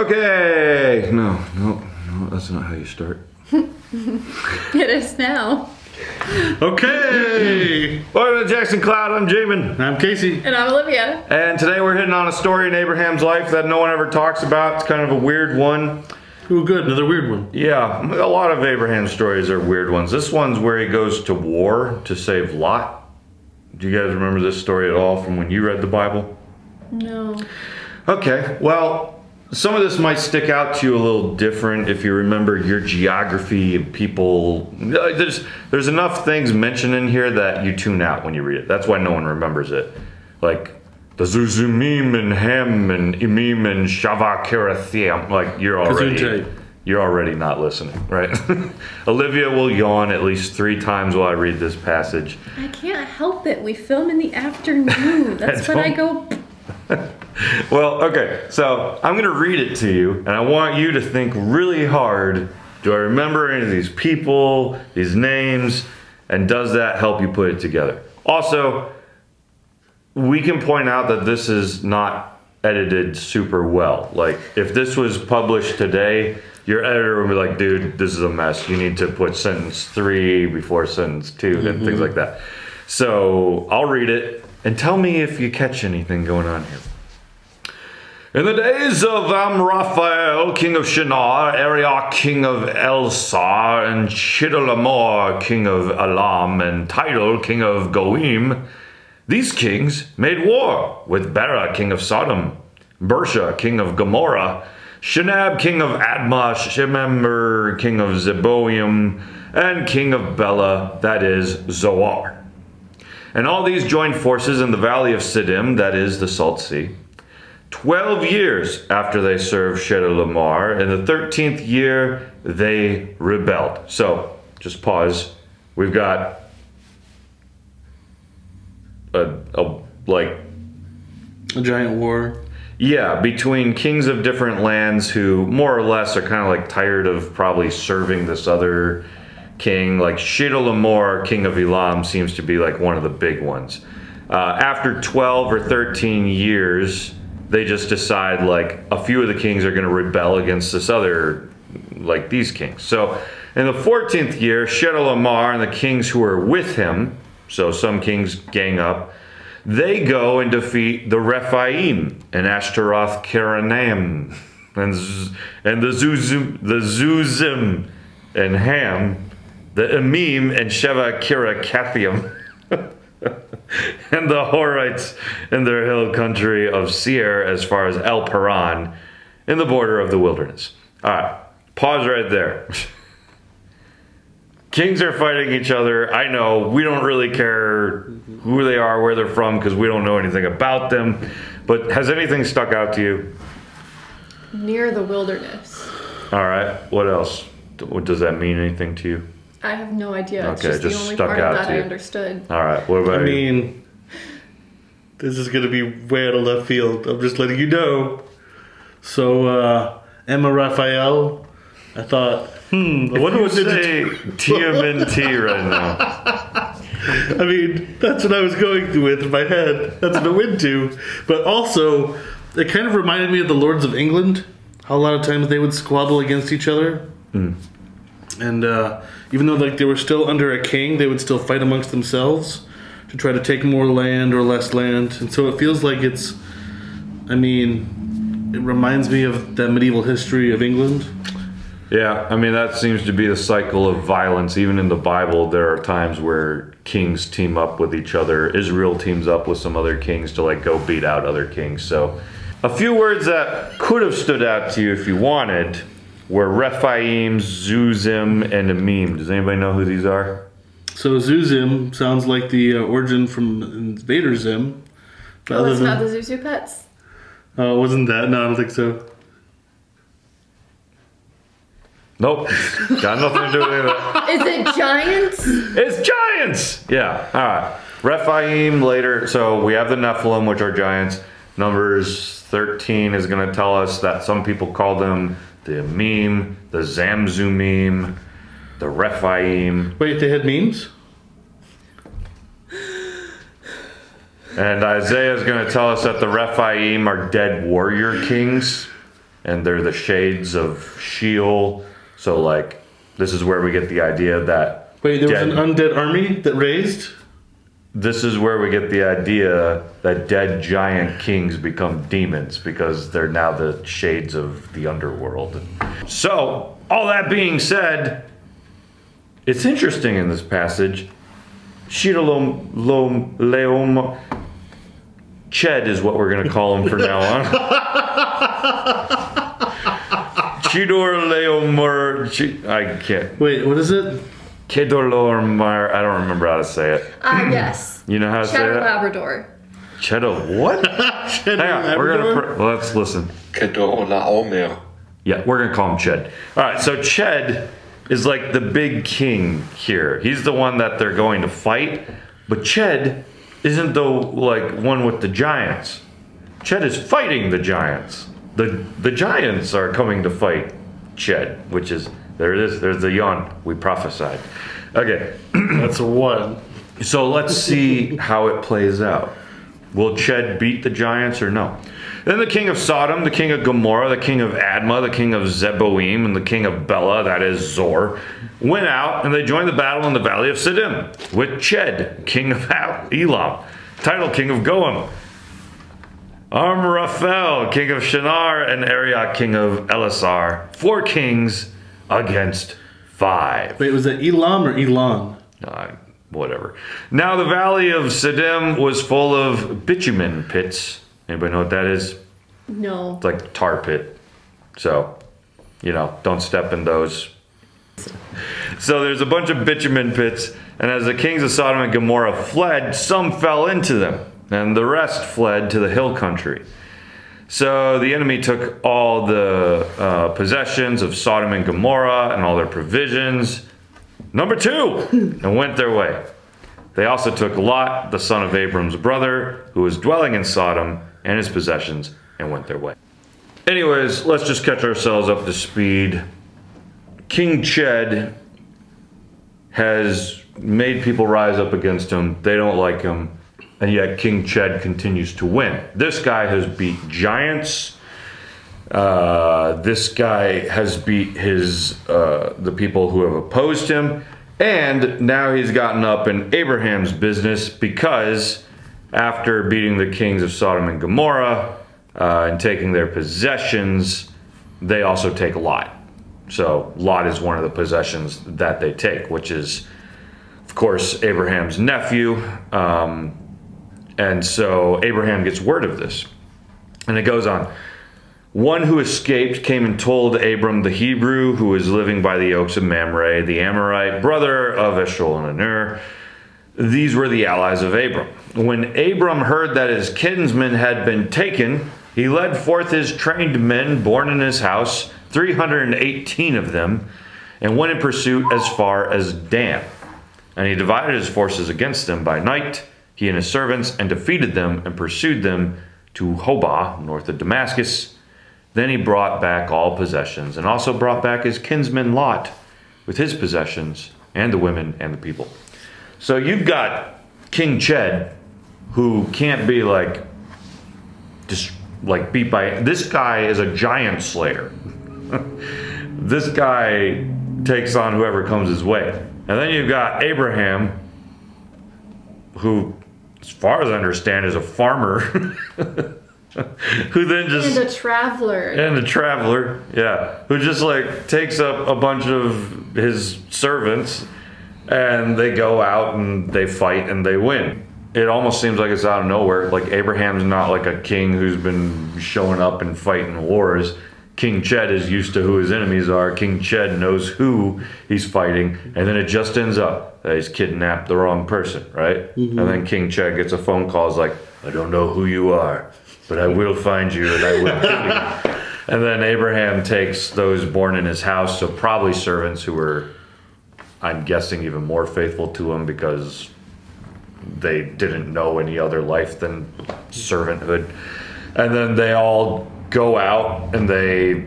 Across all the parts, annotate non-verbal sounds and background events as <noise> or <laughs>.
Okay. No, no, no, that's not how you start. <laughs> It is now. Okay. Welcome to Jackson Cloud. I'm Jamin. I'm Casey. And I'm Olivia. And today we're hitting on a story in Abraham's life that no one ever talks about. It's kind of a weird one. Ooh, good. Another weird one. Yeah, a lot of Abraham's stories are weird ones. This one's where he goes to war to save Lot. Do you guys remember this story at all from when you read the Bible? No. Okay, well, some of this might stick out to you a little different if you remember your geography and people. uh, There's there's enough things mentioned in here that you tune out when you read it. That's why no one remembers it. Like the Zuzumim and Hem and Imim and Shavakirathim. Like you're already Gesundheit. you're already not listening, right? <laughs> Olivia will yawn at least three times while I read this passage. I can't help it. We film in the afternoon. <laughs> That's when I go. <laughs> Well, okay, so I'm going to read it to you, and I want you to think really hard. Do I remember any of these people, these names, and does that help you put it together? Also, we can point out that this is not edited super well. Like, if this was published today, your editor would be like, dude, this is a mess. You need to put sentence three before sentence 2 and mm-hmm. things like that. So I'll read it and tell me if you catch anything going on here. In the days of Amraphel, king of Shinar, Arioch, king of Ellasar, and Chedorlaomer, king of Elam, and Tidal, king of Goim, these kings made war with Bera, king of Sodom, Birsha, king of Gomorrah, Shinab, king of Admah, Shemeber, king of Zeboim, and king of Bela, that is Zoar. And all these joined forces in the valley of Siddim, that is the Salt Sea. Twelve years after they served Chedorlaomer, in the thirteenth year they rebelled. So, just pause. We've got a, a like A giant war. yeah, between kings of different lands who more or less are kind of like tired of probably serving this other king. Like Chedorlaomer, king of Elam, seems to be like one of the big ones. Uh, after 12 or 13 years, they just decide like a few of the kings are going to rebel against this other, like these kings. So in the 14th year, Chedorlaomer and the kings who are with him, so some kings gang up, they go and defeat the Rephaim and Ashtaroth Karanaim and, Z- and the Zuzim, the Zuzim and Ham, the Emim and Sheva Kirakathium, <laughs> and the Horites in their hill country of Seir as far as El Paran in the border of the wilderness. All right, pause right there. <laughs> Kings are fighting each other. I know we don't really care who they are, where they're from, because we don't know anything about them. But has anything stuck out to you? Near the wilderness. All right. What else? Does that mean? Anything to you? I have no idea. It's just, just the only stuck part out of that to I you. understood. All right. What about I you? mean, this is going to be way out of left field. I'm just letting you know. So, uh, Emma Raphael, I thought, hmm, I What wonder do what you they say TMNT right now? <laughs> I mean, that's what I was going through with in my head. That's what I went to. But also, it kind of reminded me of the Lords of England. How a lot of times they would squabble against each other. And uh, even though like they were still under a king, they would still fight amongst themselves to try to take more land or less land. And so it feels like it's. I mean, it reminds me of that medieval history of England. Yeah, I mean that seems to be the cycle of violence. Even in the Bible, there are times where kings team up with each other. Israel teams up with some other kings to like go beat out other kings. So, a few words that could have stood out to you if you wanted were Rephaim, Zuzim, and Amim. Does anybody know who these are? So Zuzim sounds like the uh, origin from Invader Zim. But Oh, other it's than- not the Zuzu pets. Oh, wasn't that? No, I don't think so. Nope, got nothing to do with it. <laughs> Is it giants? It's giants. Yeah. All right. Rephaim later. So we have the Nephilim, which are giants. Numbers 13 is going to tell us that some people call them the Meme, the Zamzumim, the Rephaim. Wait, they had memes? And Isaiah is going to tell us that the Rephaim are dead warrior kings. and they're the shades of Sheol. So like, this is where we get the idea that Wait, there was an undead army that raised? This is where we get the idea that dead giant kings become demons because they're now the shades of the underworld. So, all that being said, it's interesting in this passage. Shidolom Lom Leom Ched is what we're going to call him from now on. <laughs> Chidor Leomor. Chi- I can't. Wait, what is it? Kedorlormar. I don't remember how to say it. Ah, yes. You know how to say it? Cheddar that? Labrador. Cheddar what? <laughs> Cheddar Hang on, we're gonna pr- let's listen. Kedor Laomer. Yeah, we're gonna call him Ched. All right, so Ched is like the big king here. He's the one that they're going to fight, but Ched isn't the like one with the giants. Ched is fighting the giants. The the giants are coming to fight Ched, which is there it is. There's the yawn. We prophesied. Okay, <clears throat> That's a one. so let's see how it plays out. Will Ched beat the giants or no? Then the king of Sodom, the king of Gomorrah, the king of Admah, the king of Zeboim, and the king of Bela, that is Zor, went out and they joined the battle in the valley of Siddim with Ched, king of Elam, Tidal king of Goam, Amraphel, king of Shinar, and Arioch, king of Ellasar. Four kings against five. Wait, was it Elam or Elon? Uh, whatever. Now the valley of Siddim was full of bitumen pits. Anybody know what that is? No. It's like tar pit. So, you know, don't step in those. So there's a bunch of bitumen pits, and as the kings of Sodom and Gomorrah fled, some fell into them, and the rest fled to the hill country. So the enemy took all the uh, possessions of Sodom and Gomorrah and all their provisions. Number two, <laughs> and went their way. They also took Lot, the son of Abram's brother, who was dwelling in Sodom, and his possessions, and went their way. Anyways, let's just catch ourselves up to speed. King Ched has made people rise up against him. They don't like him. And yet King Ched continues to win. This guy has beat giants. Uh, this guy has beat his uh, the people who have opposed him, and now he's gotten up in Abraham's business because after beating the kings of Sodom and Gomorrah uh, and taking their possessions, they also take Lot. So Lot is one of the possessions that they take, which is, of course, Abraham's nephew. Um, and so Abraham gets word of this, and it goes on. One who escaped came and told Abram the Hebrew, who was living by the oaks of Mamre, the Amorite, brother of Eshcol and Aner. These were the allies of Abram. When Abram heard that his kinsmen had been taken, he led forth his trained men born in his house, 318 of them, and went in pursuit as far as Dan. And he divided his forces against them by night, he and his servants, and defeated them and pursued them to Hobah, north of Damascus. Then he brought back all possessions, and also brought back his kinsman Lot with his possessions, and the women and the people. So you've got King Ched, who can't be like, just like beat by. This guy is a giant slayer. <laughs> this guy takes on whoever comes his way. And then you've got Abraham, who, as far as I understand, is a farmer. <laughs> who then just And a traveler. and a traveler, yeah, who just like takes up a bunch of his servants and they go out and they fight and they win. It almost seems like it's out of nowhere. Like Abraham's not like a king who's been showing up and fighting wars. King Ched is used to who his enemies are. King Ched knows who he's fighting, and then it just ends up that he's kidnapped the wrong person, right? Mm-hmm. And then King Ched gets a phone call. Is like, I don't know who you are, but I will find you and I will kill you. <laughs> And then Abraham takes those born in his house, so probably servants who were, I'm guessing, even more faithful to him because they didn't know any other life than servanthood. And then they all go out and they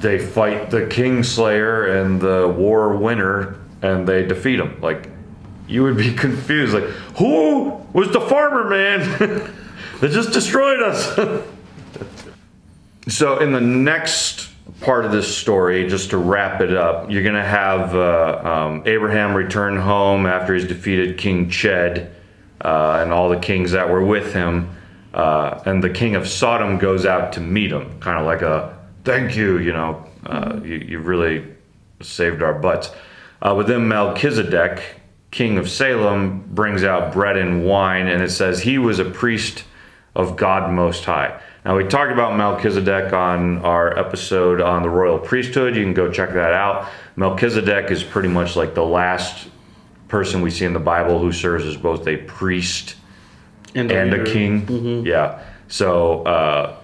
they fight the Kingslayer and the war winner and they defeat him. Like you would be <laughs> confused, like who was the farmer man <laughs> that just destroyed us? <laughs> so in the next part of this story, just to wrap it up, you're gonna have uh, um, Abraham return home after he's defeated King Ched uh, and all the kings that were with him, uh, and the king of Sodom goes out to meet him, kind of like a thank you, you know, uh, you, you really saved our butts. Uh, but then Melchizedek, king of Salem, brings out bread and wine, and it says he was a priest of God Most High. Now, we talked about Melchizedek on our episode on the royal priesthood. You can go check that out. Melchizedek is pretty much like the last person we see in the Bible who serves as both a priest and a leader. king. Yeah. So uh,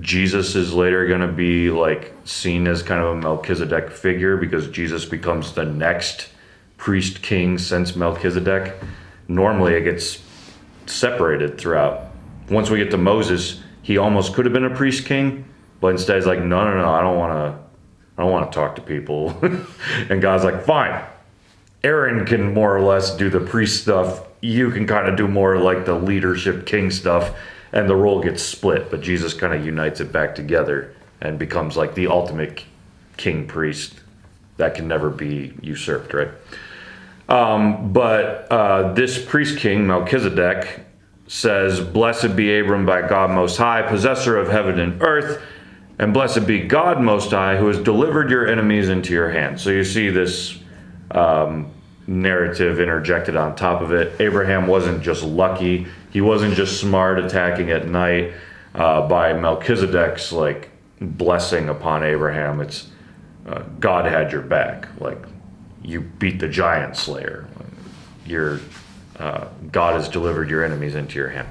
Jesus is later going to be like seen as kind of a Melchizedek figure because Jesus becomes the next priest king since Melchizedek. Normally, it gets separated throughout. Once we get to Moses, he almost could have been a priest king, but instead he's like, no, no, no, I don't want to. I don't want to talk to people. <laughs> and God's like, fine. Aaron can more or less do the priest stuff. You can kind of do more like the leadership king stuff, and the role gets split. But Jesus kind of unites it back together and becomes like the ultimate king priest that can never be usurped, right? Um, but uh, this priest king, Melchizedek, says, Blessed be Abram by God Most High, possessor of heaven and earth, and blessed be God Most High, who has delivered your enemies into your hands. So you see this um, narrative interjected on top of it. Abraham wasn't just lucky, he wasn't just smart attacking at night uh, by Melchizedek's like blessing upon Abraham. It's uh, God had your back. Like you beat the giant slayer. Your uh, God has delivered your enemies into your hand.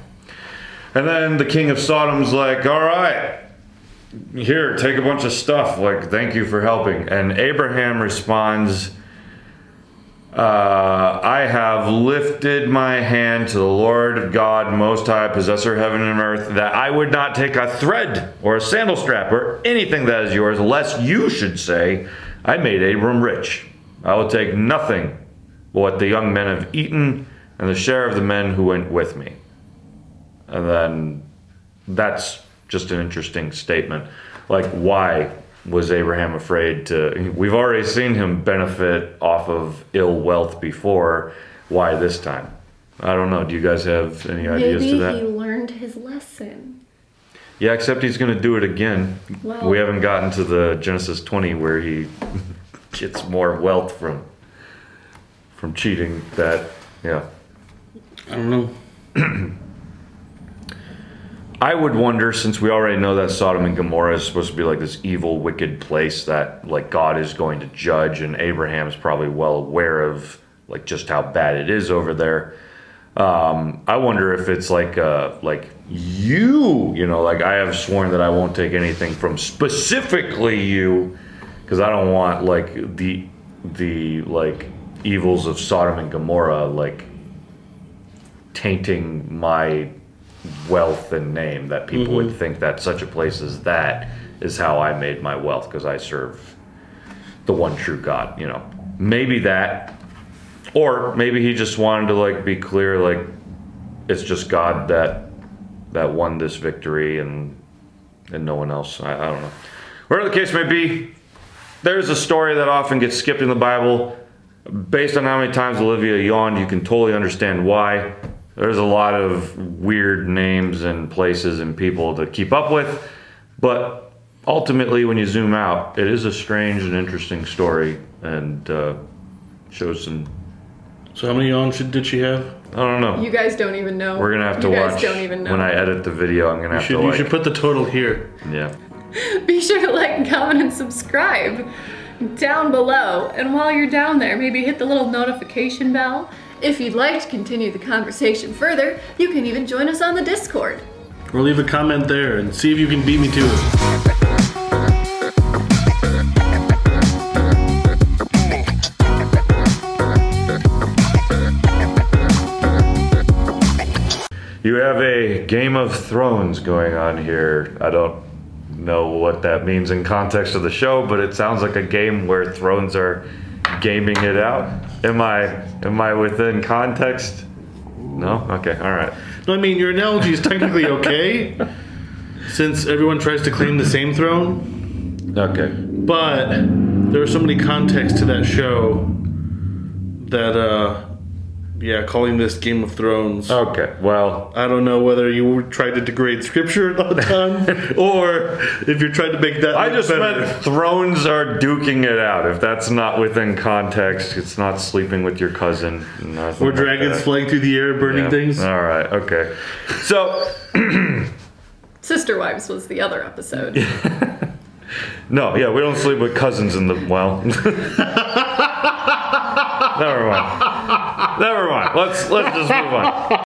And then the king of Sodom's like, all right, here, take a bunch of stuff. Like, thank you for helping. And Abraham responds, uh, I have lifted my hand to the Lord God Most High, possessor of heaven and earth, that I would not take a thread or a sandal strap or anything that is yours, lest you should say, I made Abram rich. I will take nothing but what the young men have eaten and the share of the men who went with me. And then that's just an interesting statement. Like, why was Abraham afraid to? We've already seen him benefit off of ill wealth before. Why this time? I don't know. Do you guys have any ideas Maybe to that? he learned his lesson. Yeah, except he's going to do it again. Well- we haven't gotten to the Genesis 20 where he <laughs> gets more wealth from from cheating. That yeah. I don't know. <clears throat> I would wonder, since we already know that Sodom and Gomorrah is supposed to be like this evil, wicked place that like God is going to judge, and Abraham is probably well aware of like just how bad it is over there. Um, I wonder if it's like uh, like you, you know, like I have sworn that I won't take anything from specifically you, because I don't want like the the like evils of Sodom and Gomorrah like tainting my wealth and name that people would mm-hmm. think that such a place as that is how I made my wealth because I serve the one true God, you know. Maybe that or maybe he just wanted to like be clear like it's just God that that won this victory and and no one else. I, I don't know. Whatever the case may be, there's a story that often gets skipped in the Bible. Based on how many times Olivia yawned, you can totally understand why. There's a lot of weird names and places and people to keep up with, but ultimately, when you zoom out, it is a strange and interesting story and uh, shows some. So how many on should did she have? I don't know. You guys don't even know. We're gonna have to you watch guys don't even know. when I edit the video. I'm gonna have should, to you like, should put the total here. yeah. <laughs> Be sure to like, comment, and subscribe down below. And while you're down there, maybe hit the little notification bell. If you'd like to continue the conversation further, you can even join us on the Discord. Or leave a comment there and see if you can beat me to it. You have a Game of Thrones going on here. I don't know what that means in context of the show, but it sounds like a game where thrones are gaming it out. Am I am I within context? No? Okay, all right. No, I mean your analogy is technically okay. since everyone tries to claim the same throne. Okay. But there are so many contexts to that show that, uh, yeah, calling this Game of Thrones. Okay. Well, I don't know whether you tried to degrade scripture all the time <laughs> or if you're trying to make that. I just better. meant thrones are duking it out. If that's not within context, it's not sleeping with your cousin. nothing Or dragons that. flying through the air, burning Yeah. things. All right. Okay. So <clears throat> Sister Wives was the other episode. <laughs> no, yeah, we don't sleep with cousins in the well. <laughs> Never mind. Never mind. Let's let's just move on. <laughs>